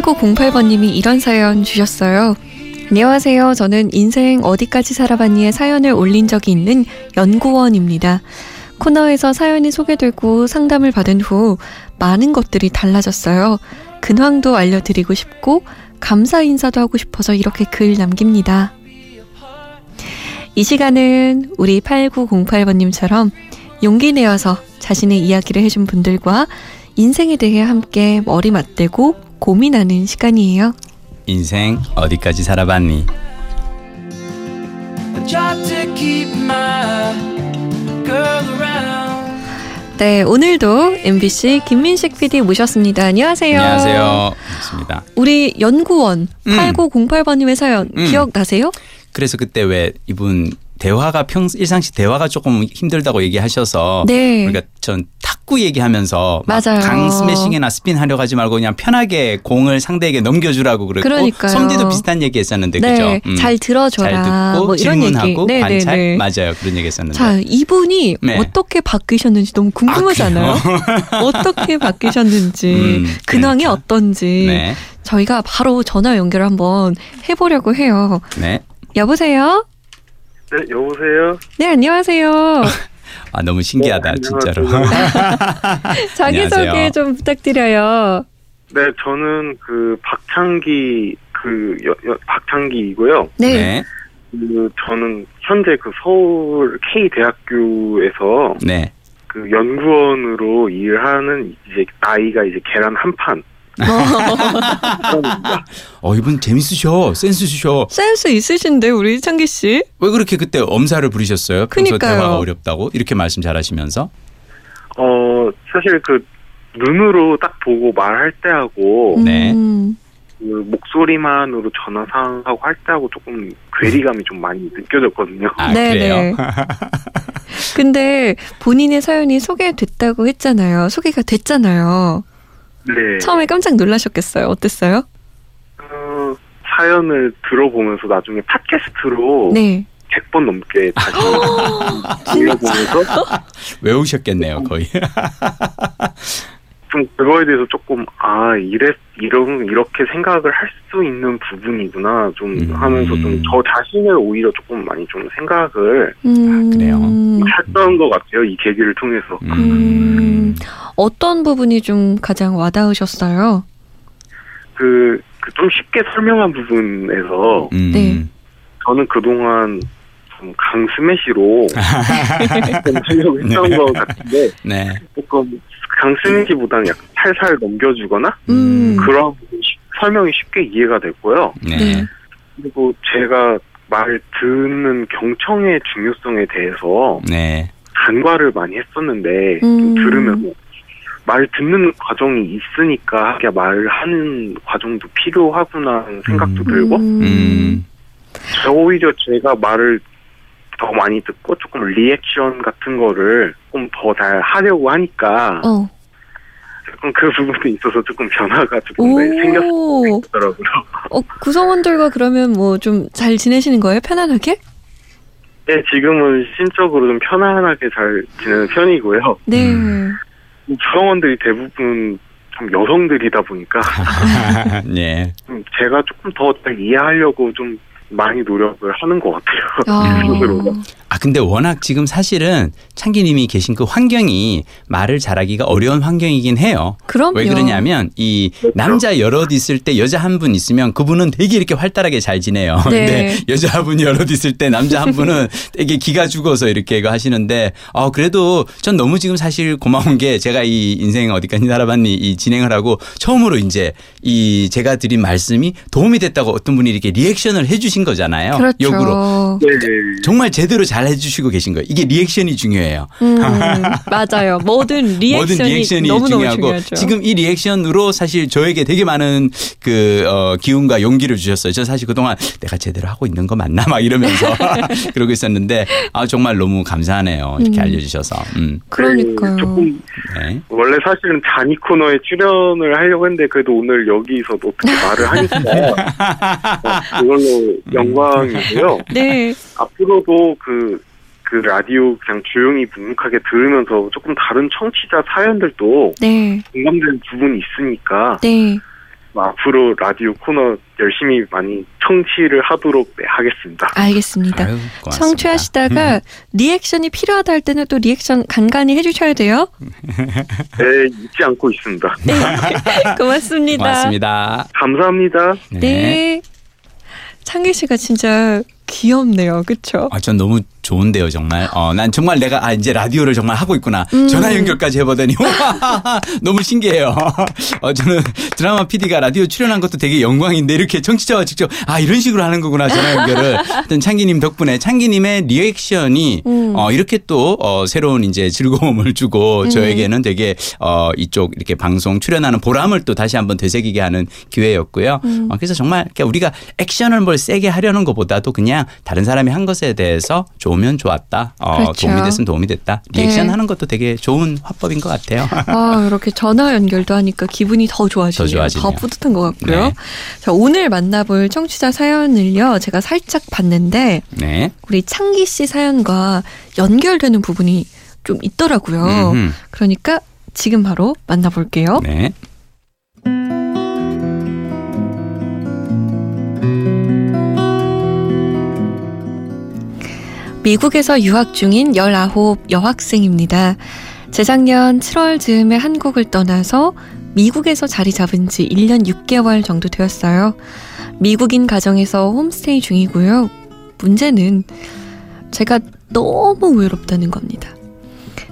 8908번님이 이런 사연 주셨어요. 안녕하세요. 저는 인생 어디까지 살아봤니의 사연을 올린 적이 있는 연구원입니다. 코너에서 사연이 소개되고 상담을 받은 후 많은 것들이 달라졌어요. 근황도 알려드리고 싶고 감사 인사도 하고 싶어서 이렇게 글 남깁니다. 이 시간은 우리 8908번님처럼 용기 내어서 자신의 이야기를 해준 분들과 인생에 대해 함께 머리 맞대고 고민하는 시간이에요. 인생 어디까지 살아봤니? 네, 오늘도 MBC 김민식 PD 모셨습니다. 안녕하세요. 안녕하세요. 반갑습니다. 우리 연구원 음. 8908번님의 사연 음. 기억나세요? 그래서 그때 왜 이분 대화가 평 일상시 대화가 조금 힘들다고 얘기하셔서 네. 그러니까 전 탁구 얘기하면서. 강 스매싱이나 스핀 하려고 하지 말고 그냥 편하게 공을 상대에게 넘겨주라고 그랬고 그러니까요. 섬디도 비슷한 얘기했었는데 네, 그죠? 음. 잘 들어줘라. 잘 듣고 뭐 이런 얘기. 질문하고 네, 네, 관찰 네. 맞아요 그런 얘기했었는데 자, 이분이 네. 어떻게 바뀌셨는지 너무 궁금하잖아요. 어떻게 바뀌셨는지, 음, 근황이 그러니까. 어떤지 네, 저희가 바로 전화 연결 한번 해보려고 해요. 네. 여보세요? 네, 여보세요? 네, 안녕하세요. 아 너무 신기하다 네, 진짜로. 자기소개 안녕하세요. 좀 부탁드려요. 네, 저는 그 박창기 그 여, 여, 박창기이고요. 네. 네, 그 저는 현재 그 서울 K 대학교에서 네. 그 연구원으로 일하는 이제 나이가 이제 계란 한 판. 어 이분 재밌으셔 센스시셔. 센스 있으신데, 우리 창기 씨? 왜 그렇게 그때 엄살을 부리셨어요? 평소 그니까요. 대화가 어렵다고 이렇게 말씀 잘하시면서. 어, 사실 그 눈으로 딱 보고 말할 때 하고 네. 음, 그 목소리만으로 전화 상하고 할 때 하고 조금 괴리감이 좀 많이 느껴졌거든요. 아 네, 그래요? 네. 근데 본인의 사연이 소개됐다고 했잖아요. 소개가 됐잖아요. 네. 처음에 깜짝 놀라셨겠어요. 어땠어요? 어, 사연을 들어보면서 나중에 팟캐스트로 네. 100번 넘게 다시 들려보면서 외우셨겠네요 거의. 좀 그거에 대해서 조금 아 이래 이런 이렇게 생각을 할 수 있는 부분이구나 좀 음. 하면서 좀 저 자신을 오히려 조금 많이 좀 생각을 음, 그래요? 했던 것 같아요 이 계기를 통해서 음, 어떤 부분이 좀 가장 와닿으셨어요? 그 좀 쉽게 설명한 부분에서 음. 네. 저는 그동안 좀 강스매시로 좀 하려고 했던 네. 것 같은데 네. 조금 강스매시보다는 약간 살살 넘겨주거나 음, 그런 부분이 쉽- 설명이 쉽게 이해가 됐고요. 네. 네. 그리고 제가 말 듣는 경청의 중요성에 대해서 네. 간과를 많이 했었는데 음. 좀 들으면서 말 듣는 과정이 있으니까 하게 말하는 과정도 필요하구나 하는 생각도 음. 들고 음. 저 오히려 제가 말을 더 많이 듣고 조금 리액션 같은 거를 조금 더 잘 하려고 하니까 어. 조금 그 부분에 있어서 조금 변화가 조금. 생겼더라고요. 어, 구성원들과 그러면 뭐 좀 잘 지내시는 거예요? 편안하게? 네, 지금은 심적으로 좀 편안하게 잘 지내는 편이고요. 네. 구성원들이 대부분 좀 여성들이다 보니까 네. 좀 제가 조금 더잘 이해하려고 좀 많이 노력을 하는 것 같아요. 아. 스스로가. 아 근데 워낙 지금 사실은 창기님이 계신 그 환경이 말을 잘하기가 어려운 환경이긴 해요. 그럼요. 왜 그러냐면 이 그렇죠. 남자 여럿 있을 때 여자 한 분 있으면 그분은 되게 이렇게 활달하게 잘 지내요. 네. 근데 여자분이 여럿 있을 때 남자 한 분은 되게 기가 죽어서 이렇게 이거 하시는데 아 그래도 전 너무 지금 사실 고마운 게 제가 이 인생 어디까지 살아봤니 이 진행을 하고 처음으로 이제 이 제가 드린 말씀이 도움이 됐다고 어떤 분이 이렇게 리액션을 해주신 거잖아요. 그렇죠. 역으로 네, 네. 정말 제대로 잘 해주시고 계신 거예요. 이게 리액션이 중요해요. 음, 맞아요. 모든 리액션이, 모든 리액션이 너무너무 중요하고 중요하죠. 지금 이 리액션으로 사실 저에게 되게 많은 그 어, 기운과 용기를 주셨어요. 저 사실 그동안 내가 제대로 하고 있는 거 맞나 막 이러면서 그러고 있었는데 아 정말 너무 감사하네요. 이렇게 음. 알려주셔서. 음. 그러니까요. 네, 조금 네. 원래 사실은 자니 코너에 출연을 하려고 했는데 그래도 오늘 여기서도 어떻게 말을 하니까 어, 그걸로 영광이고요. 네. 앞으로도 그, 그 라디오 그냥 조용히 묵묵하게 들으면서 조금 다른 청취자 사연들도 네. 공감되는 부분이 있으니까 네. 뭐 앞으로 라디오 코너 열심히 많이 청취를 하도록 네, 하겠습니다. 알겠습니다. 아유. 청취하시다가 리액션이 필요하다 할 때는 또 리액션 간간히 해주셔야 돼요. 네, 잊지 않고 있습니다. 고맙습니다. 고맙습니다. 감사합니다. 네. 창기 씨가 진짜 귀엽네요. 그쵸? 아, 전 너무 좋은데요, 정말. 어, 난 정말 내가 아 이제 라디오를 정말 하고 있구나. 음. 전화 연결까지 해보더니 너무 신기해요. 어, 저는 드라마 PD가 라디오 출연한 것도 되게 영광인데 이렇게 청취자와 직접 아 이런 식으로 하는 거구나 전화 연결을. 하여튼 창기님 덕분에 창기님의 리액션이 음. 어, 이렇게 또 어, 새로운 이제 즐거움을 주고 음. 저에게는 되게 어, 이쪽 이렇게 방송 출연하는 보람을 또 다시 한번 되새기게 하는 기회였고요. 음. 어, 그래서 정말 이렇게 우리가 액션을 뭘 세게 하려는 것보다도 그냥 다른 사람이 한 것에 대해서 좋 으면 좋았다. 어, 그렇죠. 도움이 됐으면 도움이 됐다. 리액션 네. 하는 것도 되게 좋은 화법인 것 같아요. 아, 이렇게 전화 연결도 하니까 기분이 더 좋아지네요. 더 좋아지네요. 뿌듯한 것 같고요. 네. 자, 오늘 만나볼 청취자 사연을요. 제가 살짝 봤는데 네. 우리 창기 씨 사연과 연결되는 부분이 좀 있더라고요. 음흠. 그러니까 지금 바로 만나볼게요. 네. 미국에서 유학 중인 19 여학생입니다. 재작년 7월 즈음에 한국을 떠나서 미국에서 자리 잡은 지 1년 6개월 정도 되었어요. 미국인 가정에서 홈스테이 중이고요. 문제는 제가 너무 외롭다는 겁니다.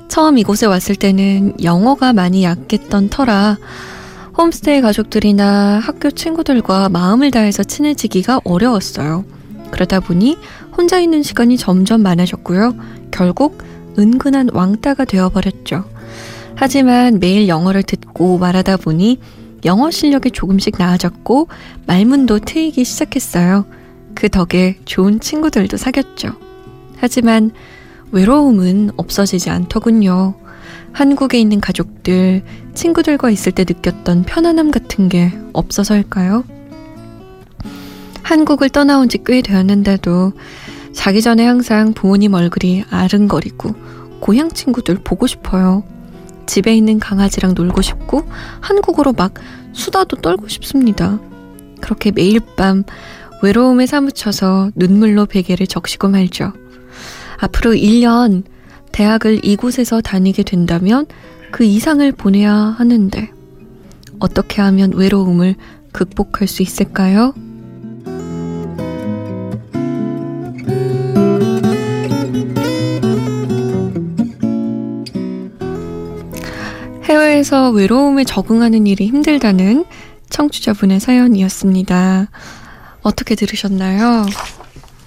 처음 이곳에 왔을 때는 영어가 많이 약했던 터라 홈스테이 가족들이나 학교 친구들과 마음을 다해서 친해지기가 어려웠어요. 그러다 보니 혼자 있는 시간이 점점 많아졌고요. 결국 은근한 왕따가 되어버렸죠. 하지만 매일 영어를 듣고 말하다 보니 영어 실력이 조금씩 나아졌고 말문도 트이기 시작했어요. 그 덕에 좋은 친구들도 사귀었죠. 하지만 외로움은 없어지지 않더군요. 한국에 있는 가족들, 친구들과 있을 때 느꼈던 편안함 같은 게 없어서일까요? 한국을 떠나온 지 꽤 되었는데도 자기 전에 항상 부모님 얼굴이 아른거리고 고향 친구들 보고 싶어요. 집에 있는 강아지랑 놀고 싶고 한국어로 막 수다도 떨고 싶습니다. 그렇게 매일 밤 외로움에 사무쳐서 눈물로 베개를 적시고 말죠. 앞으로 1년 대학을 이곳에서 다니게 된다면 그 이상을 보내야 하는데 어떻게 하면 외로움을 극복할 수 있을까요? 해외에서 외로움에 적응하는 일이 힘들다는 청취자분의 사연이었습니다. 어떻게 들으셨나요?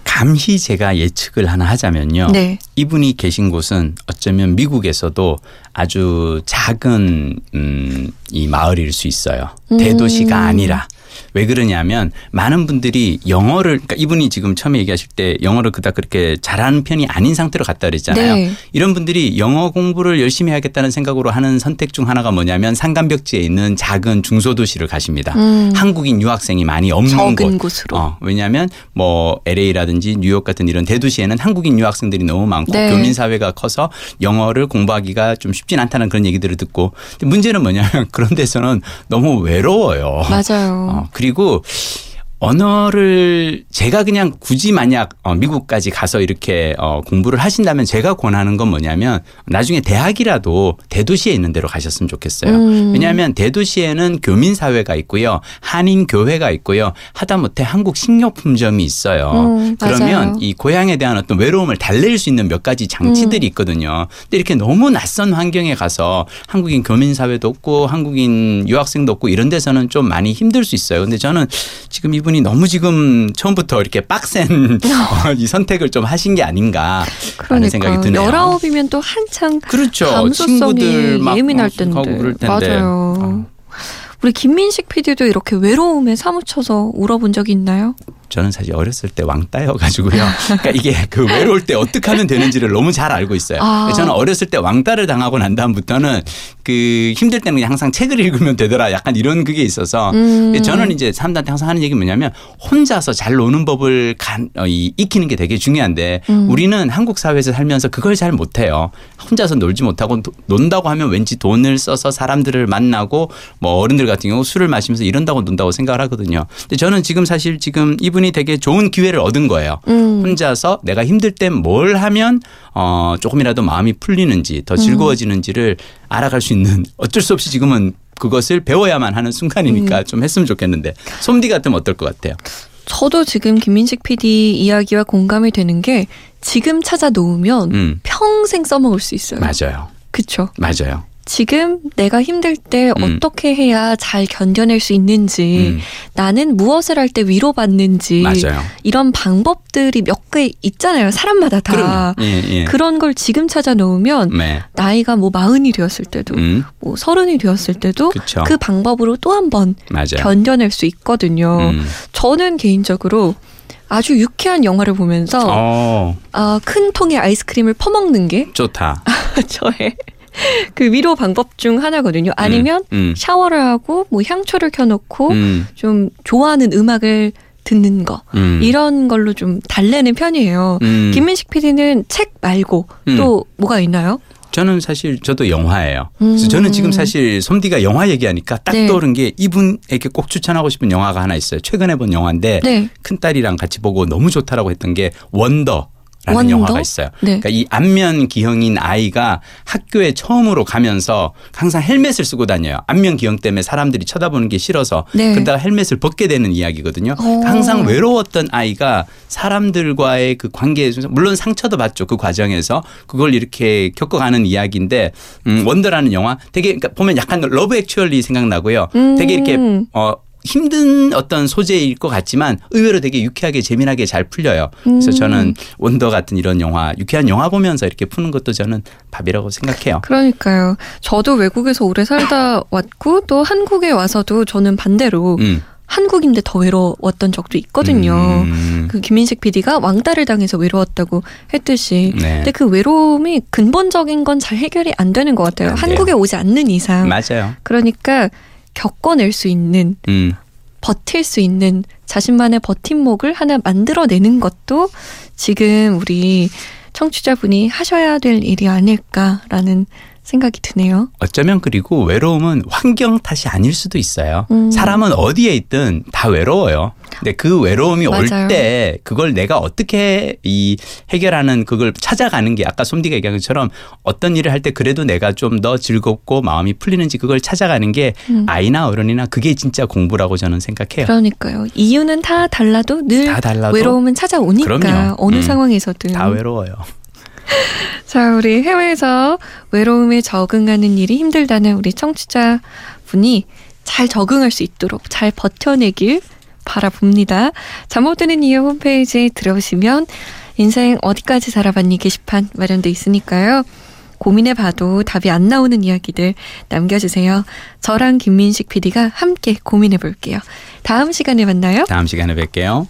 감히 제가 예측을 하나 하자면요. 네. 이분이 계신 곳은 어쩌면 미국에서도 아주 작은 음, 이 마을일 수 있어요. 음. 대도시가 아니라. 왜 그러냐면 많은 분들이 영어를 그러니까 이분이 지금 처음에 얘기하실 때 영어를 그닥 그렇게 잘하는 편이 아닌 상태로 갔다 그랬잖아요. 네. 이런 분들이 영어 공부를 열심히 해야겠다는 생각으로 하는 선택 중 하나가 뭐냐면 산간벽지에 있는 작은 중소도시를 가십니다. 음. 한국인 유학생이 많이 없는 곳. 곳으로. 어, 왜냐하면 뭐 LA라든지 뉴욕 같은 이런 대도시에는 한국인 유학생들이 너무 많고 네. 교민 사회가 커서 영어를 공부하기가 좀 쉽진 않다는 그런 얘기들을 듣고 문제는 뭐냐면 그런 데서는 너무 외로워요. 맞아요. 어, 그리고 언어를 제가 그냥 굳이 만약 어, 미국까지 가서 이렇게 어, 공부를 하신다면 제가 권하는 건 뭐냐면 나중에 대학이라도 대도시에 있는 데로 가셨으면 좋겠어요. 음. 왜냐하면 대도시에는 교민 사회가 있고요, 한인 교회가 있고요, 하다못해 한국 식료품점이 있어요. 음, 그러면. 이 고향에 대한 어떤 외로움을 달랠 수 있는 몇 가지 장치들이 음. 있거든요. 근데 이렇게 너무 낯선 환경에 가서 한국인 교민 사회도 없고 한국인 유학생도 없고 이런 데서는 좀 많이 힘들 수 있어요. 근데 저는 지금 이분 이 너무 지금 처음부터 이렇게 빡센 어, 이 선택을 좀 하신 게 아닌가 하는 생각이 그러니까 드네요. 열아홉이면 또 한창 그렇죠. 감수성이 예민할 텐데. 텐데. 맞아요. 어. 우리 김민식 PD도 이렇게 외로움에 사무쳐서 울어본 적이 있나요? 저는 사실 어렸을 때 왕따여가지고요. 그러니까 이게 그 외로울 때 어떻게 하면 되는지를 너무 잘 알고 있어요. 아. 저는 어렸을 때 왕따를 당하고 난 다음부터는 그 힘들 때는 그냥 항상 책을 읽으면 되더라. 약간 이런 그게 있어서 음. 저는 이제 사람들한테 항상 하는 얘기 뭐냐면 혼자서 잘 노는 법을 간, 어, 이, 익히는 게 되게 중요한데 음. 우리는 한국 사회에서 살면서 그걸 잘 못해요. 혼자서 놀지 못하고 도- 논다고 하면 왠지 돈을 써서 사람들을 만나고 뭐 어른들 같은 경우 술을 마시면서 이런다고 논다고 생각을 하거든요. 근데 저는 지금 사실 지금 이분 이 되게 좋은 기회를 얻은 거예요. 음. 혼자서 내가 힘들 때뭘 하면 어 조금이라도 마음이 풀리는지 더 즐거워지는지를 알아갈 수 있는 어쩔 수 없이 지금은 그것을 배워야만 하는 음. 순간이니까 좀 했으면 좋겠는데 솜디 같으면 어떨 것 같아요? 저도 지금 김민식 PD 이야기와 공감이 되는 게 지금 찾아 놓으면 음 평생 써먹을 수 있어요. 맞아요, 그쵸? 맞아요. 지금 내가 힘들 때 음. 어떻게 해야 잘 견뎌낼 수 있는지, 음, 나는 무엇을 할 때 위로받는지, 맞아요. 이런 방법들이 몇 개 있잖아요. 사람마다 다. 예, 예. 그런 걸 지금 찾아 놓으면 네. 나이가 뭐 마흔이 되었을 때도, 음, 뭐 서른이 되었을 때도 그렇죠. 그 방법으로 또 한 번. 견뎌낼 수 있거든요. 음. 저는 개인적으로 아주 유쾌한 영화를 보면서 어, 아, 큰 통의 아이스크림을 퍼먹는 게 좋다. 저의 그 위로 방법 중 하나거든요. 아니면 음, 샤워를 하고 뭐 향초를 켜놓고 음, 좀 좋아하는 음악을 듣는 거 음, 이런 걸로 좀 달래는 편이에요. 음. 김민식 PD는 책 말고 음. 또 뭐가 있나요? 저는 사실 저도 영화예요. 음. 그래서 저는 지금 사실 솜디가 영화 얘기하니까 딱 네. 떠오른 게 이분에게 꼭 추천하고 싶은 영화가 하나 있어요. 최근에 본 영화인데 네. 큰 딸이랑 같이 보고 너무 좋다라고 했던 게 원더. 라는 원더? 영화가 있어요. 네. 그러니까 이 안면 기형인 아이가 학교에 처음으로 가면서 항상 헬멧을 쓰고 다녀요. 안면 기형 때문에 사람들이 쳐다보는 게 싫어서 네. 그러다가 헬멧을 벗게 되는 이야기거든요. 어. 항상 외로웠던 아이가 사람들과의 그 관계에서 물론 상처도 받죠. 그 과정에서 그걸 이렇게 겪어가는 이야기인데 음, 원더라는 영화 되게 그러니까 보면 약간 러브 액츄얼리 생각나고요. 음. 되게 이렇게 어 힘든 어떤 소재일 것 같지만 의외로 되게 유쾌하게 재미나게 잘 풀려요. 그래서 음. 저는 원더 같은 이런 영화, 유쾌한 영화 보면서 이렇게 푸는 것도 저는 밥이라고 생각해요. 그러니까요. 저도 외국에서 오래 살다 왔고 또 한국에 와서도 저는 반대로 음. 한국인데 더 외로웠던 적도 있거든요. 음. 그 김민식 PD가 왕따를 당해서 외로웠다고 했듯이. 네. 근데 그 외로움이 근본적인 건 잘 해결이 안 되는 것 같아요. 한국에 오지 않는 이상. 맞아요. 그러니까 겪어낼 수 있는, 음. 버틸 수 있는 자신만의 버팀목을 하나 만들어내는 것도 지금 우리 청취자분이 하셔야 될 일이 아닐까라는 생각이 드네요. 어쩌면 그리고 외로움은 환경 탓이 아닐 수도 있어요. 음. 사람은 어디에 있든 다 외로워요. 근데 그 외로움이 올. 때 그걸 내가 어떻게 이 해결하는 그걸 찾아가는 게 아까 솜디가 얘기한 것처럼 어떤 일을 할 때 그래도 내가 좀 더 즐겁고 마음이 풀리는지 그걸 찾아가는 게 음. 아이나 어른이나 그게 진짜 공부라고 저는 생각해요. 그러니까요. 이유는 다 달라도 늘 다 달라도 외로움은 찾아오니까 그럼요. 어느 음. 상황에서든. 다 외로워요. 자, 우리 해외에서 외로움에 적응하는 일이 힘들다는 우리 청취자 분이 잘 적응할 수 있도록 잘 버텨내길 바라봅니다. 잠 못 드는 이유 홈페이지에 들어오시면 인생 어디까지 살아봤니 게시판 마련돼 있으니까요. 고민해봐도 답이 안 나오는 이야기들 남겨주세요. 저랑 김민식 PD가 함께 고민해볼게요. 다음 시간에 만나요. 다음 시간에 뵐게요.